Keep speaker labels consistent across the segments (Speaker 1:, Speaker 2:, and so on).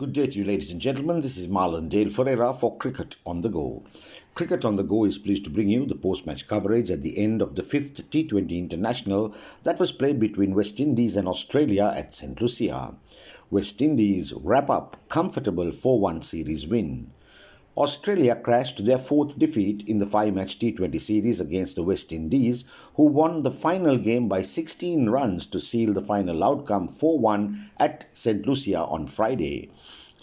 Speaker 1: Good day to you, ladies and gentlemen. This is Marlon Dale Ferreira for Cricket on the Go. Cricket on the Go is pleased to bring you the post match coverage at the end of the fifth T20 international that was played between West Indies and Australia at St. Lucia. West Indies wrap up comfortable 4 1 series win. Australia crashed to their fourth defeat in the five match T20 series against the West Indies, who won the final game by 16 runs to seal the final outcome 4 1 at St. Lucia on Friday.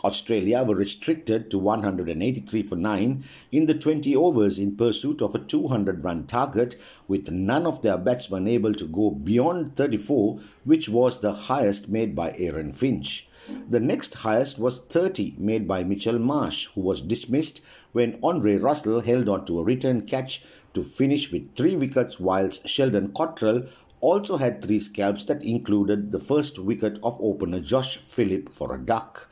Speaker 1: Australia were restricted to 183 for 9 in the 20 overs in pursuit of a 200 run target, with none of their batsmen able to go beyond 34, which was the highest made by Aaron Finch. The next highest was 30 made by Mitchell Marsh, who was dismissed when Andre Russell held on to a return catch to finish with three wickets, whilst Sheldon Cottrell also had three scalps that included the first wicket of opener Josh Philippe for a duck.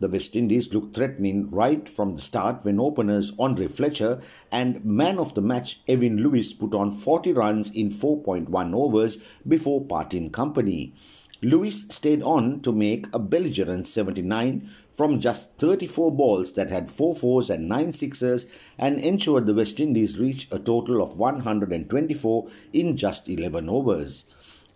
Speaker 1: The West Indies looked threatening right from the start when openers Andre Fletcher and man of the match Evin Lewis put on 40 runs in 4.1 overs before parting company. Lewis stayed on to make a belligerent 79 from just 34 balls that had 4 fours and 9 sixes and ensured the West Indies reached a total of 124 in just 11 overs.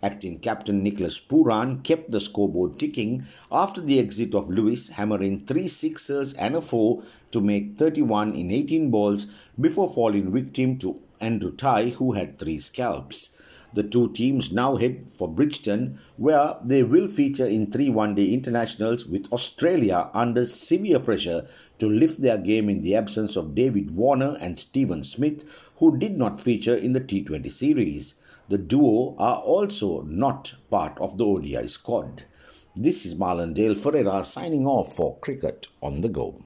Speaker 1: Acting captain Nicholas Pooran kept the scoreboard ticking after the exit of Lewis, hammering three sixes and a four to make 31 in 18 balls before falling victim to Andrew Tye, who had three scalps. The two teams now head for Bridgetown, where they will feature in three one day internationals with Australia under severe pressure to lift their game in the absence of David Warner and Steven Smith, who did not feature in the T20 series. The duo are also not part of the ODI squad. This is Marlon Dale Ferreira signing off for Cricket on the Go.